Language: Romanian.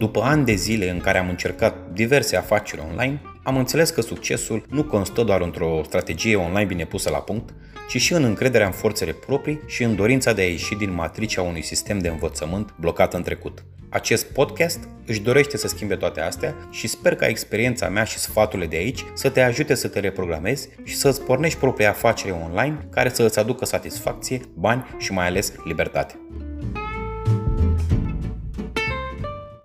După ani de zile în care am încercat diverse afaceri online, am înțeles că succesul nu constă doar într-o strategie online bine pusă la punct, ci și în încrederea în forțele proprii și în dorința de a ieși din matricea unui sistem de învățământ blocat în trecut. Acest podcast își dorește să schimbe toate astea și sper ca experiența mea și sfaturile de aici să te ajute să te reprogramezi și să îți pornești propria afacere online care să îți aducă satisfacție, bani și mai ales libertate.